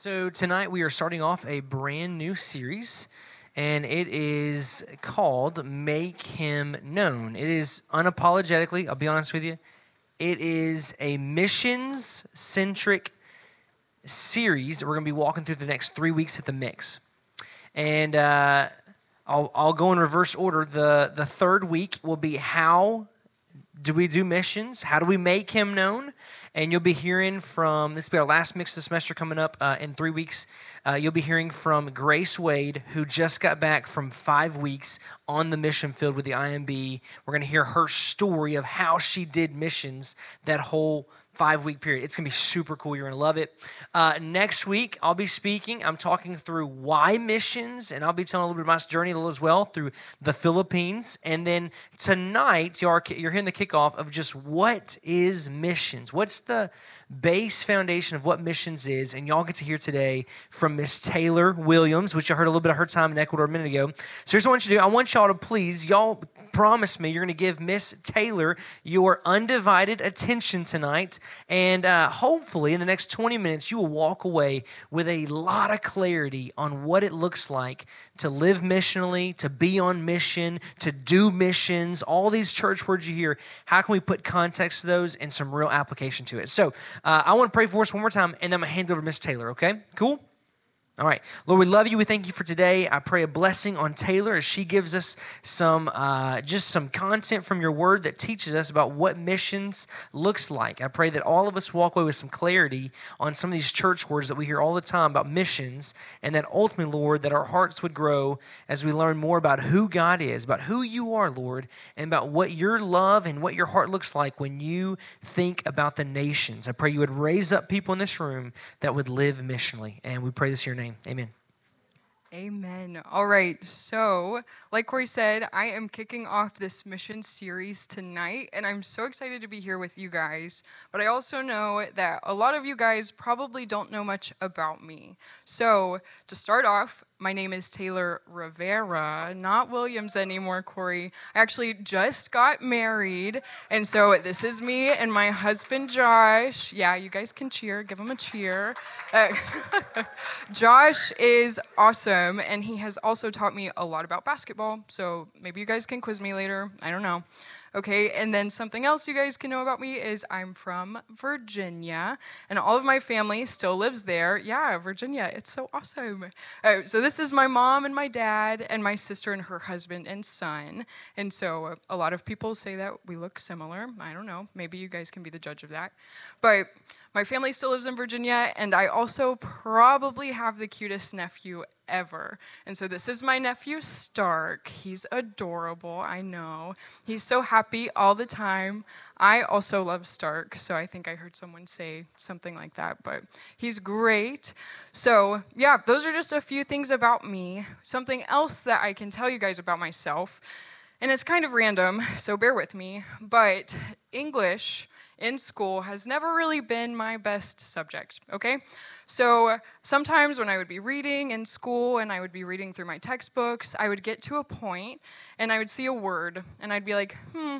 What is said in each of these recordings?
So, tonight we are starting off a brand new series, and it is called Make Him Known. It is unapologetically, I'll be honest with you, it is a missions centric series that we're going to be walking through the next three weeks at the mix. And uh, I'll, I'll go in reverse order. The, the third week will be how do we do missions? How do we make him known? And you'll be hearing from, this will be our last mix of the semester coming up uh, in three weeks. Uh, you'll be hearing from Grace Wade, who just got back from five weeks on the mission field with the IMB. We're going to hear her story of how she did missions that whole five week period. It's going to be super cool. You're going to love it. Uh, next week, I'll be speaking. I'm talking through why missions, and I'll be telling a little bit of my journey as well through the Philippines. And then tonight, you're, you're hearing the kickoff of just what is missions? What's the base foundation of what missions is, and y'all get to hear today from Miss Taylor Williams, which I heard a little bit of her time in Ecuador a minute ago. So here's what I want you to do. I want y'all to please, y'all promise me you're going to give Miss Taylor your undivided attention tonight, and uh, hopefully in the next 20 minutes you will walk away with a lot of clarity on what it looks like to live missionally, to be on mission, to do missions, all these church words you hear. How can we put context to those and some real application to it? So uh, I want to pray for us one more time, and then I'm going to hand over to Miss Taylor, okay? Cool? All right. Lord, we love you. We thank you for today. I pray a blessing on Taylor as she gives us some, uh, just some content from your word that teaches us about what missions looks like. I pray that all of us walk away with some clarity on some of these church words that we hear all the time about missions, and that ultimately, Lord, that our hearts would grow as we learn more about who God is, about who you are, Lord, and about what your love and what your heart looks like when you think about the nations. I pray you would raise up people in this room that would live missionally. And we pray this in your name name. Amen. Amen. All right. So, like Corey said, I am kicking off this mission series tonight, and I'm so excited to be here with you guys. But I also know that a lot of you guys probably don't know much about me. So, to start off, my name is Taylor Rivera, not Williams anymore, Corey. I actually just got married, and so this is me and my husband Josh. Yeah, you guys can cheer, give him a cheer. Uh, Josh is awesome, and he has also taught me a lot about basketball, so maybe you guys can quiz me later. I don't know. Okay, and then something else you guys can know about me is I'm from Virginia, and all of my family still lives there. Yeah, Virginia, it's so awesome. So this is my mom and my dad, and my sister and her husband and son. And so a lot of people say that we look similar. I don't know. Maybe you guys can be the judge of that. But my family still lives in Virginia, and I also probably have the cutest nephew ever. And so this is my nephew Stark. He's adorable, I know. He's so happy all the time. I also love Stark, so I think I heard someone say something like that, but he's great. So, yeah, those are just a few things about me. Something else that I can tell you guys about myself, and it's kind of random, so bear with me, but English in school has never really been my best subject, okay? So sometimes when I would be reading in school and I would be reading through my textbooks, I would get to a point and I would see a word and I'd be like, hmm,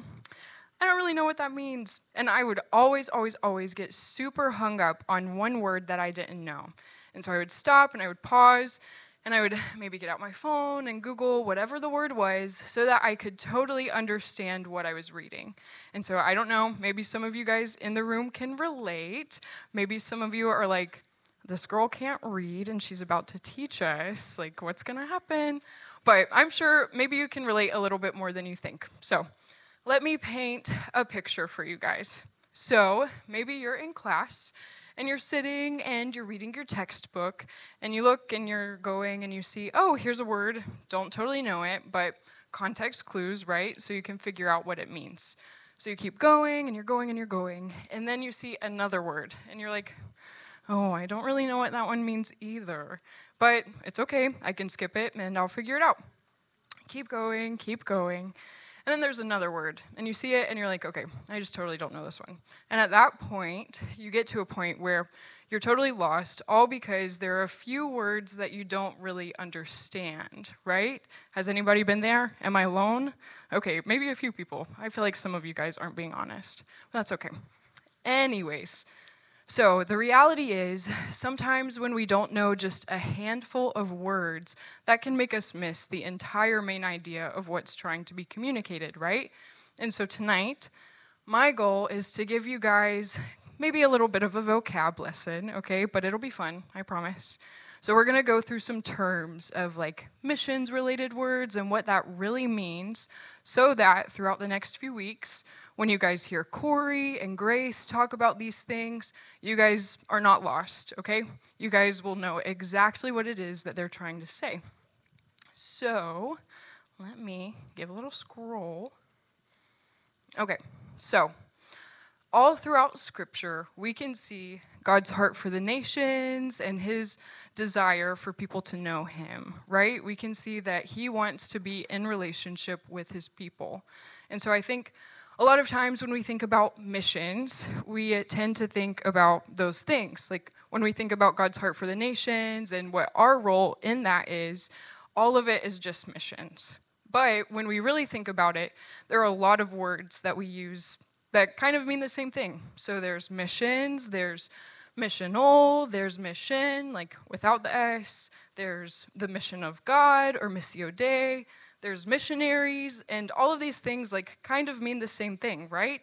I don't really know what that means. And I would always, always, always get super hung up on one word that I didn't know. And so I would stop and I would pause and I would maybe get out my phone and Google whatever the word was so that I could totally understand what I was reading. And so I don't know, maybe some of you guys in the room can relate. Maybe some of you are like, this girl can't read and she's about to teach us. Like, what's to happen? But I'm sure maybe you can relate a little bit more than you think. So let me paint a picture for you guys. So maybe you're in class and you're sitting and you're reading your textbook and you look and you're going and you see, oh, here's a word, don't totally know it, but context clues, right? So you can figure out what it means. So you keep going and you're going and you're going, and then you see another word and you're like, oh, I don't really know what that one means either. But it's okay, I can skip it and I'll figure it out. Keep going, keep going. And then there's another word, and you see it, and you're like, okay, I just totally don't know this one. And at that point, you get to a point where you're totally lost, all because there are a few words that you don't really understand, right? Has anybody been there? Am I alone? Okay, maybe a few people. I feel like some of you guys aren't being honest. But that's okay. Anyways, So, the reality is, sometimes when we don't know just a handful of words, that can make us miss the entire main idea of what's trying to be communicated, right? And so, tonight, my goal is to give you guys maybe a little bit of a vocab lesson, okay? But it'll be fun, I promise. So, we're gonna go through some terms of like missions related words and what that really means so that throughout the next few weeks, when you guys hear Corey and Grace talk about these things, you guys are not lost, okay? You guys will know exactly what it is that they're trying to say. So, let me give a little scroll. Okay, so all throughout Scripture, we can see God's heart for the nations and his desire for people to know him, right? We can see that he wants to be in relationship with his people. And so I think a lot of times when we think about missions, we uh, tend to think about those things. Like when we think about God's heart for the nations and what our role in that is, all of it is just missions. But when we really think about it, there are a lot of words that we use that kind of mean the same thing. So there's missions, there's missional, there's mission, like without the S, there's the mission of God or missio Dei, there's missionaries, and all of these things like kind of mean the same thing, right?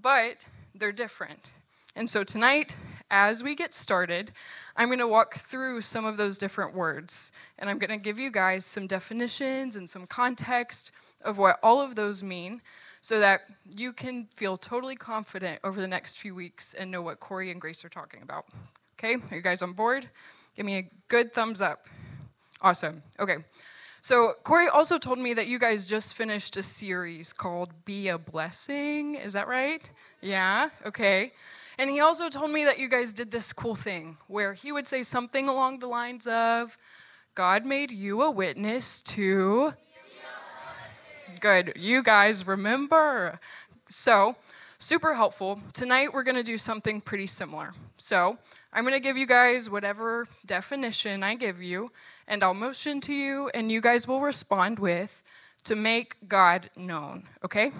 But they're different. And so tonight, as we get started, I'm going to walk through some of those different words, and I'm going to give you guys some definitions and some context of what all of those mean so that you can feel totally confident over the next few weeks and know what Corey and Grace are talking about. Okay, are you guys on board? Give me a good thumbs up. Awesome. Okay. So, Corey also told me that you guys just finished a series called Be a Blessing. Is that right? Yeah, okay. And he also told me that you guys did this cool thing where he would say something along the lines of, God made you a witness to. Good. You guys remember. So, super helpful. Tonight we're going to do something pretty similar. So, I'm going to give you guys whatever definition I give you, and I'll motion to you, and you guys will respond with to make God known, okay?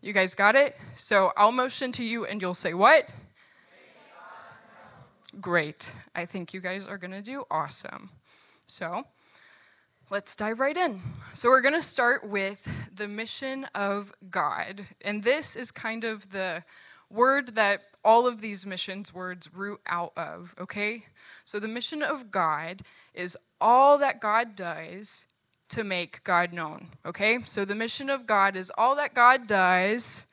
You guys got it? So I'll motion to you, and you'll say what? Great. I think you guys are going to do awesome. So let's dive right in. So we're going to start with the mission of God. And this is kind of the word that all of these missions words root out of, okay? So the mission of God is all that God does to make God known, okay? So the mission of God is all that God does.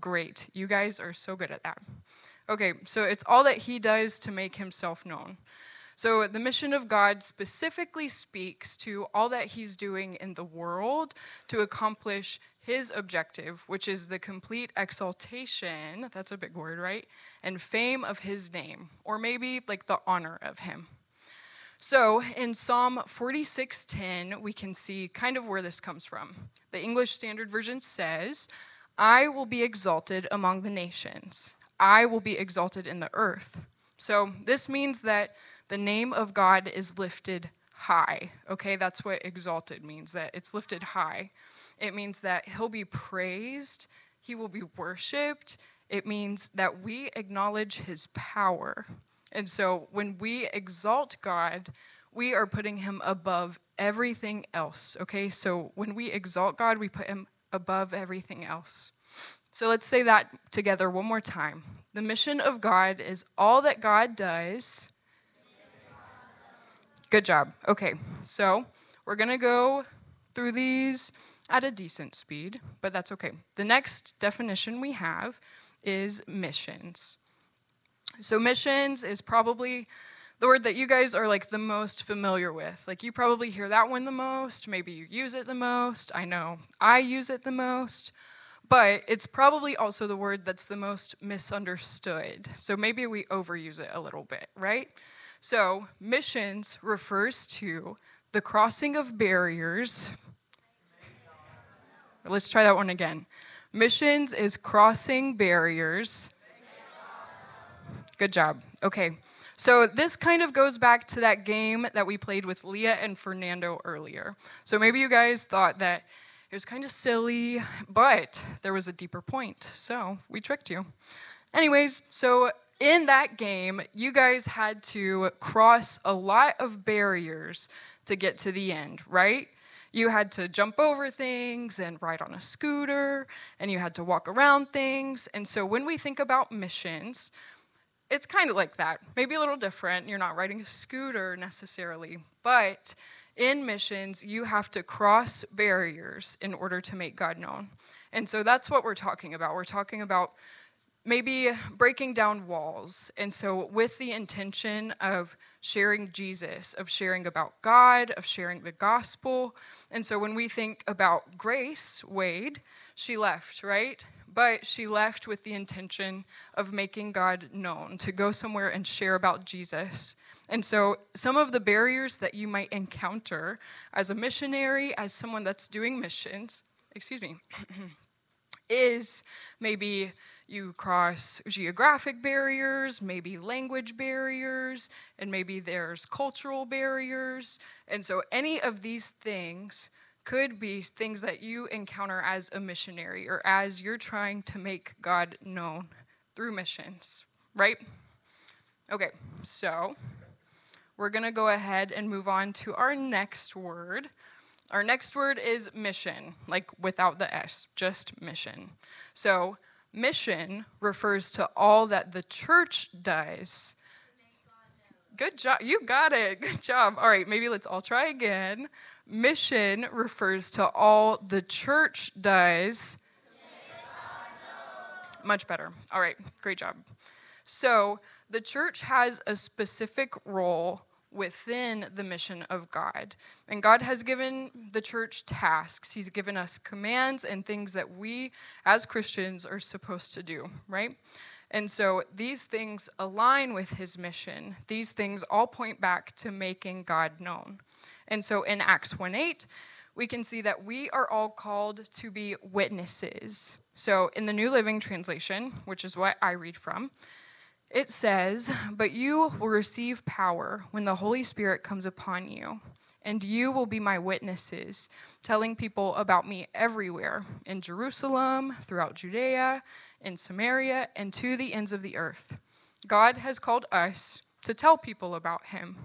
Great. You guys are so good at that. Okay, so it's all that he does to make himself known. So, the mission of God specifically speaks to all that He's doing in the world to accomplish His objective, which is the complete exaltation that's a big word, right? And fame of His name, or maybe like the honor of Him. So, in Psalm 46:10, we can see kind of where this comes from. The English Standard Version says, I will be exalted among the nations. I will be exalted in the earth. So, this means that the name of God is lifted high. Okay, that's what exalted means, that it's lifted high. It means that he'll be praised, he will be worshiped. It means that we acknowledge his power. And so when we exalt God, we are putting him above everything else. Okay, so when we exalt God, we put him above everything else. So let's say that together one more time. The mission of God is all that God does Good job. Okay, so we're gonna go through these at a decent speed, but that's okay. The next definition we have is missions. So, missions is probably the word that you guys are like the most familiar with. Like, you probably hear that one the most. Maybe you use it the most. I know I use it the most. But it's probably also the word that's the most misunderstood. So, maybe we overuse it a little bit, right? So, missions refers to the crossing of barriers. Let's try that one again. Missions is crossing barriers. Good job. Okay. So this kind of goes back to that game that we played with Leah and Fernando earlier. So maybe you guys thought that it was kind of silly, but there was a deeper point. So we tricked you. Anyways, so in that game, you guys had to cross a lot of barriers to get to the end, right? You had to jump over things and ride on a scooter, and you had to walk around things. And so when we think about missions, it's kind of like that. Maybe a little different. You're not riding a scooter necessarily, but in missions, you have to cross barriers in order to make God known. And so that's what we're talking about. We're talking about maybe breaking down walls. And so, with the intention of sharing Jesus, of sharing about God, of sharing the gospel. And so, when we think about Grace Wade, she left, right? But she left with the intention of making God known, to go somewhere and share about Jesus. And so, some of the barriers that you might encounter as a missionary, as someone that's doing missions, excuse me, is maybe you cross geographic barriers, maybe language barriers, and maybe there's cultural barriers. And so, any of these things could be things that you encounter as a missionary or as you're trying to make God known through missions, right? Okay, so we're to go ahead and move on to our next word. Our next word is mission, like without the S, just mission. So, mission refers to all that the church does. Good job. You got it. Good job. All right, maybe let's all try again. Mission refers to all the church does. Much better. All right, great job. So, the church has a specific role within the mission of God. And God has given the church tasks, He's given us commands and things that we as Christians are supposed to do, right? And so these things align with His mission. These things all point back to making God known. And so in Acts 1 8, we can see that we are all called to be witnesses. So in the New Living Translation, which is what I read from, it says, But you will receive power when the Holy Spirit comes upon you, and you will be my witnesses, telling people about me everywhere in Jerusalem, throughout Judea, in Samaria, and to the ends of the earth. God has called us to tell people about him.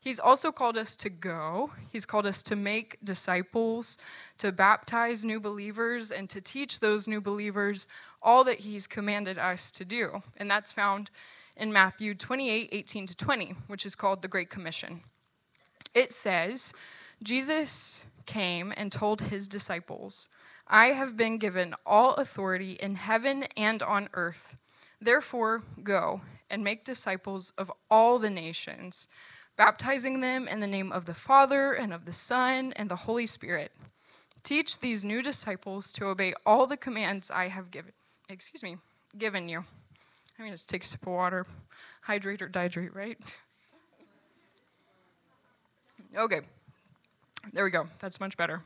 He's also called us to go. He's called us to make disciples, to baptize new believers, and to teach those new believers all that He's commanded us to do. And that's found in Matthew 28 18 to 20, which is called the Great Commission. It says, Jesus came and told His disciples, I have been given all authority in heaven and on earth. Therefore, go and make disciples of all the nations baptizing them in the name of the Father and of the Son and the Holy Spirit. Teach these new disciples to obey all the commands I have given, excuse me, given you. I'm mean, just take a sip of water, hydrate or dihydrate, right? Okay, there we go. That's much better.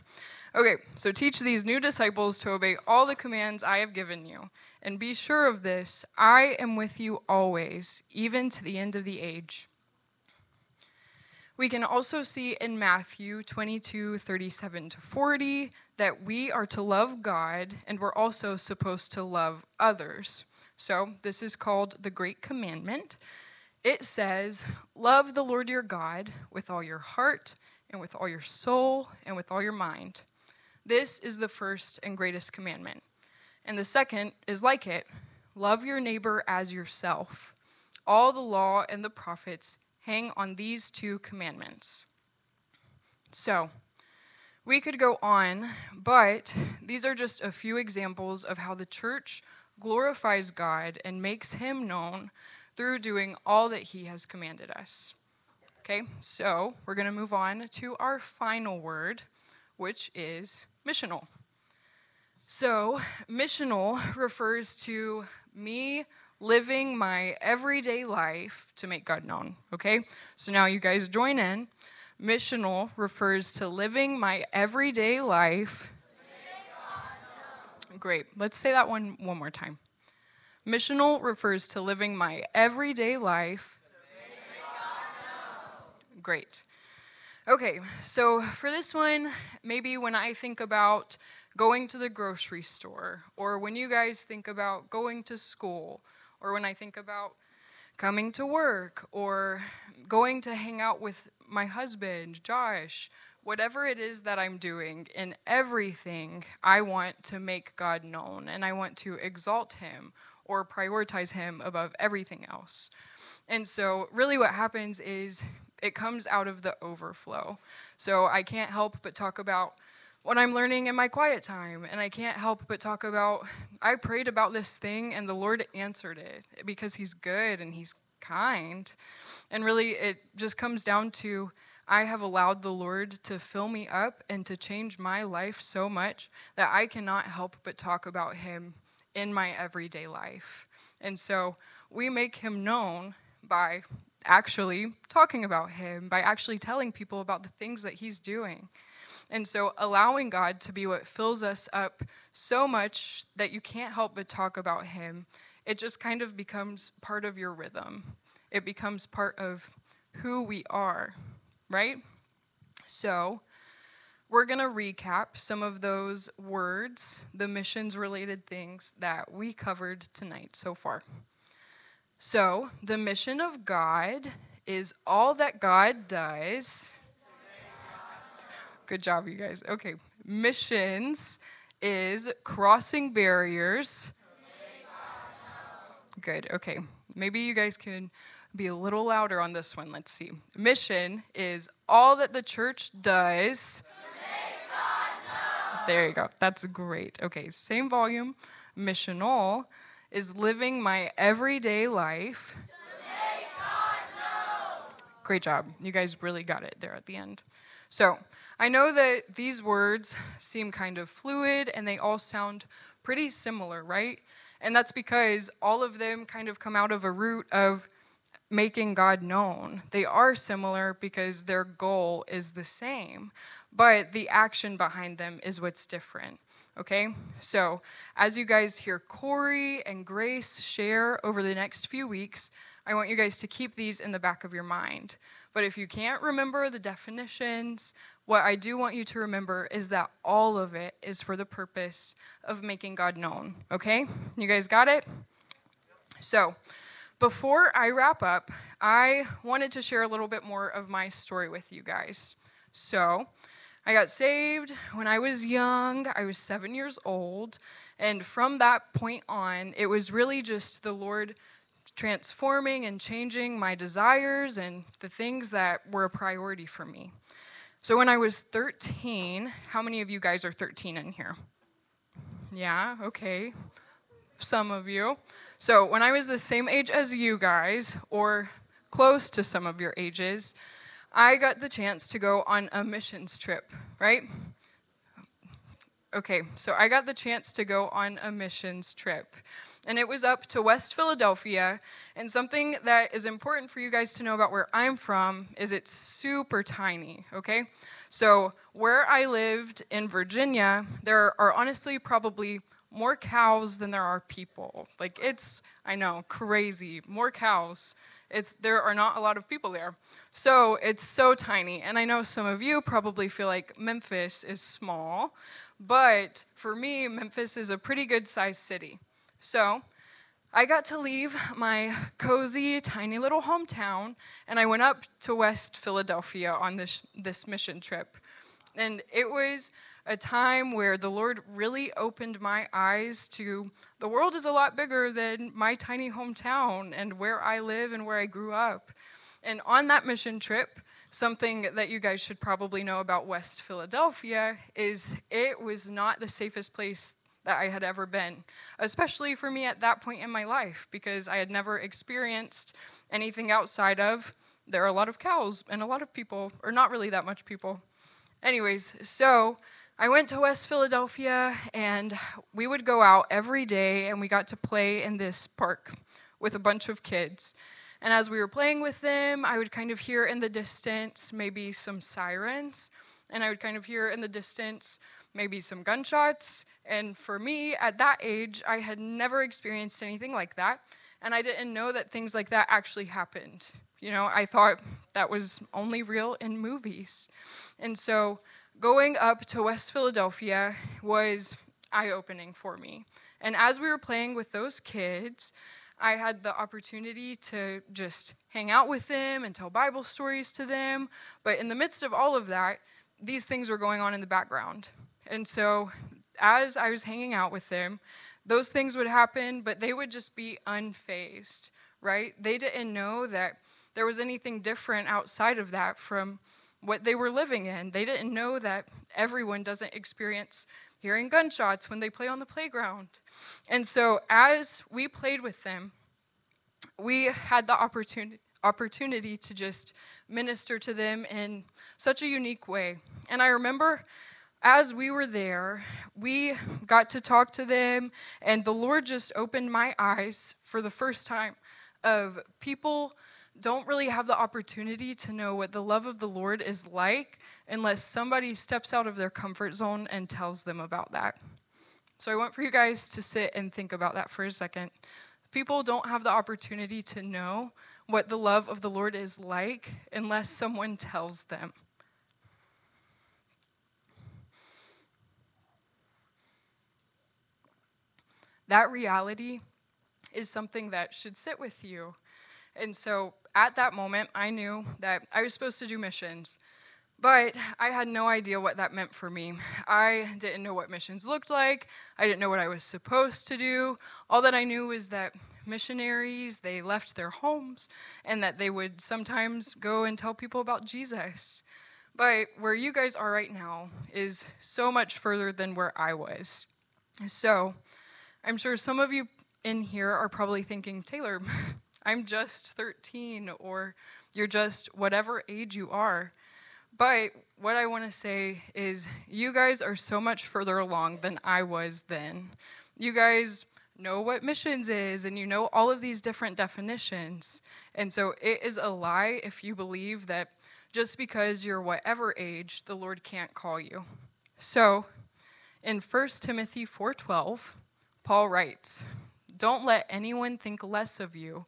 Okay, so teach these new disciples to obey all the commands I have given you. And be sure of this I am with you always, even to the end of the age. We can also see in Matthew 22 37 to 40 that we are to love God and we're also supposed to love others. So, this is called the Great Commandment. It says, Love the Lord your God with all your heart and with all your soul and with all your mind. This is the first and greatest commandment. And the second is like it love your neighbor as yourself. All the law and the prophets hang on these two commandments. So, we could go on, but these are just a few examples of how the church glorifies God and makes him known through doing all that he has commanded us. Okay, so we're going to move on to our final word, which is missional. So, missional refers to me living my everyday life to make God known. Okay? So now you guys join in. Missional refers to living my everyday life. Great. Let's say that one one more time. Missional refers to living my everyday life. Great. Okay, so for this one, maybe when I think about going to the grocery store, or when you guys think about going to school, or when I think about coming to work or going to hang out with my husband, Josh, whatever it is that I'm doing, in everything, I want to make God known and I want to exalt Him or prioritize Him above everything else. And so, really, what happens is it comes out of the overflow. So, I can't help but talk about what I'm learning in my quiet time. And I can't help but talk about, I prayed about this thing and the Lord answered it because He's good and He's kind. And really, it just comes down to I have allowed the Lord to fill me up and to change my life so much that I cannot help but talk about Him in my everyday life. And so we make Him known by actually talking about Him, by actually telling people about the things that He's doing. And so allowing God to be what fills us up so much that you can't help but talk about Him, it just kind of becomes part of your rhythm. It becomes part of who we are right? So, we're going to recap some of those words, the missions related things that we covered tonight so far. So, the mission of God is all that God does. Good job, you guys. Okay, missions is crossing barriers. Good, okay. Maybe you guys can be a little louder on this one. Let's see. Mission is all that the church does. There you go. That's great. Okay, same volume. Missional is living my everyday life. Great job. You guys really got it there at the end. So, I know that these words seem kind of fluid and they all sound pretty similar, right? And that's because all of them kind of come out of a root of making God known. They are similar because their goal is the same, but the action behind them is what's different. Okay? So, as you guys hear Corey and Grace share over the next few weeks, I want you guys to keep these in the back of your mind. But if you can't remember the definitions, what I do want you to remember is that all of it is for the purpose of making God known. Okay? You guys got it? So, before I wrap up, I wanted to share a little bit more of my story with you guys. So, I got saved when I was young. I was seven years old. And from that point on, it was really just the Lord transforming and changing my desires and the things that were a priority for me. So, when I was 13, how many of you guys are 13 in here? Yeah, okay. Some of you. So, when I was the same age as you guys, or close to some of your ages, I got the chance to go on a missions trip, right? Okay, so I got the chance to go on a missions trip. And it was up to West Philadelphia. And something that is important for you guys to know about where I'm from is it's super tiny, okay? So, where I lived in Virginia, there are honestly probably more cows than there are people. Like it's, I know, crazy. More cows. It's there are not a lot of people there. So it's so tiny. And I know some of you probably feel like Memphis is small, but for me, Memphis is a pretty good sized city. So I got to leave my cozy, tiny little hometown, and I went up to West Philadelphia on this, this mission trip. And it was a time where the Lord really opened my eyes to the world is a lot bigger than my tiny hometown and where I live and where I grew up. And on that mission trip, something that you guys should probably know about West Philadelphia is it was not the safest place that I had ever been, especially for me at that point in my life, because I had never experienced anything outside of there are a lot of cows and a lot of people, or not really that much people. Anyways, so I went to West Philadelphia and we would go out every day and we got to play in this park with a bunch of kids. And as we were playing with them, I would kind of hear in the distance maybe some sirens, and I would kind of hear in the distance maybe some gunshots. And for me, at that age, I had never experienced anything like that, and I didn't know that things like that actually happened. You know, I thought that was only real in movies. And so going up to West Philadelphia was eye opening for me. And as we were playing with those kids, I had the opportunity to just hang out with them and tell Bible stories to them. But in the midst of all of that, these things were going on in the background. And so as I was hanging out with them, those things would happen, but they would just be unfazed, right? They didn't know that there was anything different outside of that from what they were living in. They didn't know that everyone doesn't experience hearing gunshots when they play on the playground. And so as we played with them, we had the opportunity opportunity to just minister to them in such a unique way. And I remember as we were there, we got to talk to them, and the Lord just opened my eyes for the first time of people don't really have the opportunity to know what the love of the Lord is like unless somebody steps out of their comfort zone and tells them about that. So I want for you guys to sit and think about that for a second. People don't have the opportunity to know what the love of the Lord is like unless someone tells them. That reality is something that should sit with you. And so at that moment, I knew that I was supposed to do missions, but I had no idea what that meant for me. I didn't know what missions looked like, I didn't know what I was supposed to do. All that I knew was that missionaries, they left their homes and that they would sometimes go and tell people about Jesus. But where you guys are right now is so much further than where I was. So I'm sure some of you in here are probably thinking, Taylor, I'm just 13, or you're just whatever age you are. But what I want to say is, you guys are so much further along than I was then. You guys know what missions is, and you know all of these different definitions. And so it is a lie if you believe that just because you're whatever age, the Lord can't call you. So in 1 Timothy 4:12, Paul writes, "Don't let anyone think less of you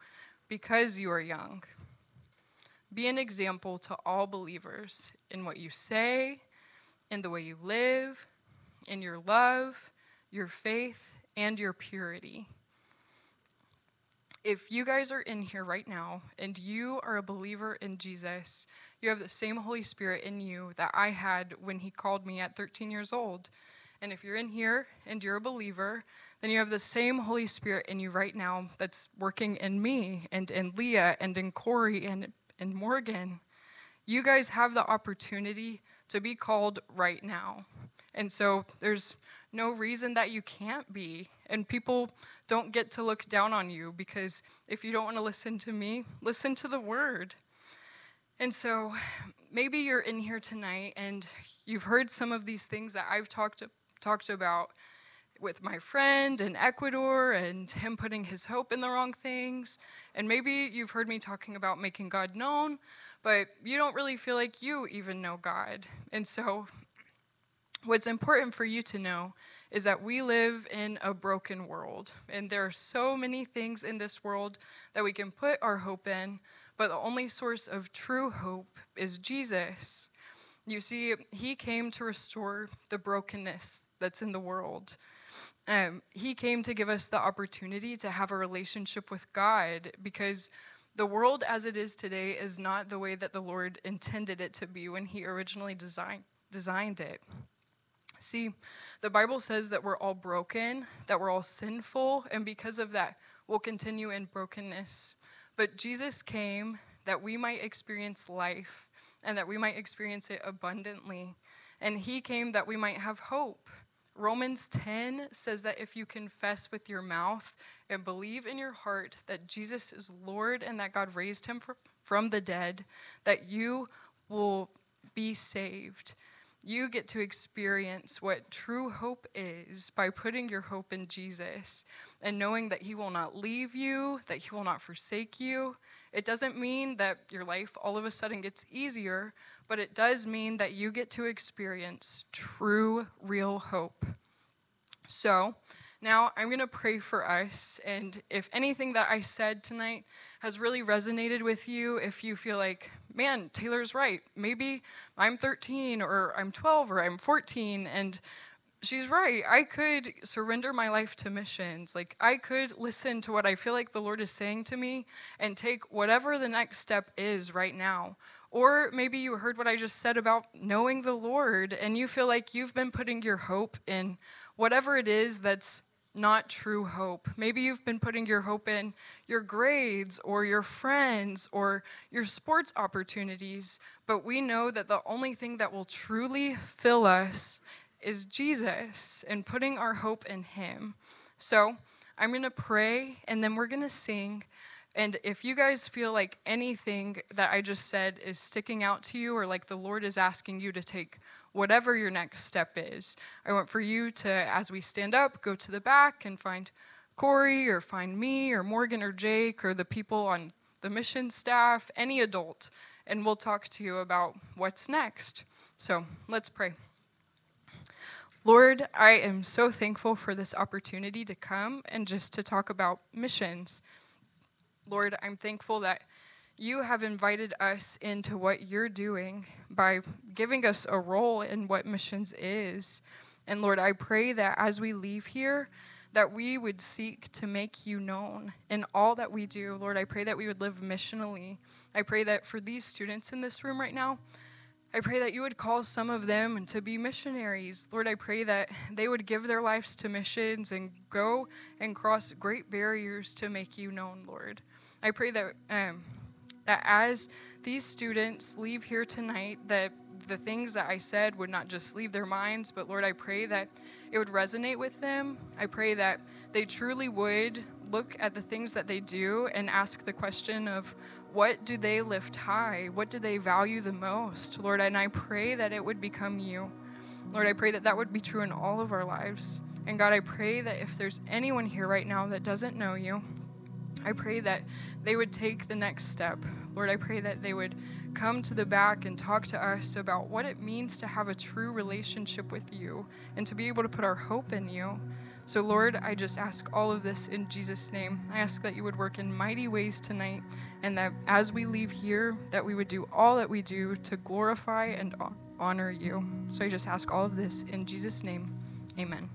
because you are young. Be an example to all believers in what you say, in the way you live, in your love, your faith, and your purity. If you guys are in here right now and you are a believer in Jesus, you have the same Holy Spirit in you that I had when He called me at 13 years old. And if you're in here and you're a believer, then you have the same Holy Spirit in you right now that's working in me and in Leah and in Corey and in Morgan. You guys have the opportunity to be called right now. And so there's no reason that you can't be. And people don't get to look down on you because if you don't want to listen to me, listen to the word. And so maybe you're in here tonight and you've heard some of these things that I've talked, talked about with my friend in Ecuador and him putting his hope in the wrong things. And maybe you've heard me talking about making God known, but you don't really feel like you even know God. And so, what's important for you to know is that we live in a broken world. And there are so many things in this world that we can put our hope in, but the only source of true hope is Jesus. You see, he came to restore the brokenness that's in the world. Um, he came to give us the opportunity to have a relationship with God because the world as it is today is not the way that the Lord intended it to be when He originally design, designed it. See, the Bible says that we're all broken, that we're all sinful, and because of that, we'll continue in brokenness. But Jesus came that we might experience life and that we might experience it abundantly. And He came that we might have hope. Romans 10 says that if you confess with your mouth and believe in your heart that Jesus is Lord and that God raised him from the dead, that you will be saved. You get to experience what true hope is by putting your hope in Jesus and knowing that He will not leave you, that He will not forsake you. It doesn't mean that your life all of a sudden gets easier, but it does mean that you get to experience true, real hope. So, now I'm going to pray for us. And if anything that I said tonight has really resonated with you, if you feel like, man, Taylor's right, maybe I'm 13 or I'm 12 or I'm 14, and she's right. I could surrender my life to missions. Like, I could listen to what I feel like the Lord is saying to me and take whatever the next step is right now. Or maybe you heard what I just said about knowing the Lord and you feel like you've been putting your hope in whatever it is that's not true hope. Maybe you've been putting your hope in your grades or your friends or your sports opportunities, but we know that the only thing that will truly fill us is Jesus and putting our hope in Him. So I'm going to pray and then we're going to sing. And if you guys feel like anything that I just said is sticking out to you or like the Lord is asking you to take whatever your next step is, I want for you to, as we stand up, go to the back and find Corey or find me or Morgan or Jake or the people on the mission staff, any adult, and we'll talk to you about what's next. So let's pray. Lord, I am so thankful for this opportunity to come and just to talk about missions. Lord, I'm thankful that you have invited us into what you're doing by giving us a role in what missions is. And Lord, I pray that as we leave here, that we would seek to make you known in all that we do. Lord, I pray that we would live missionally. I pray that for these students in this room right now, I pray that you would call some of them to be missionaries. Lord, I pray that they would give their lives to missions and go and cross great barriers to make you known, Lord. I pray that um, that as these students leave here tonight, that the things that I said would not just leave their minds, but Lord, I pray that it would resonate with them. I pray that they truly would look at the things that they do and ask the question of what do they lift high? What do they value the most? Lord, and I pray that it would become you. Lord, I pray that that would be true in all of our lives. And God, I pray that if there's anyone here right now that doesn't know you, I pray that they would take the next step. Lord, I pray that they would come to the back and talk to us about what it means to have a true relationship with you and to be able to put our hope in you. So, Lord, I just ask all of this in Jesus' name. I ask that you would work in mighty ways tonight and that as we leave here, that we would do all that we do to glorify and honor you. So I just ask all of this in Jesus' name. Amen.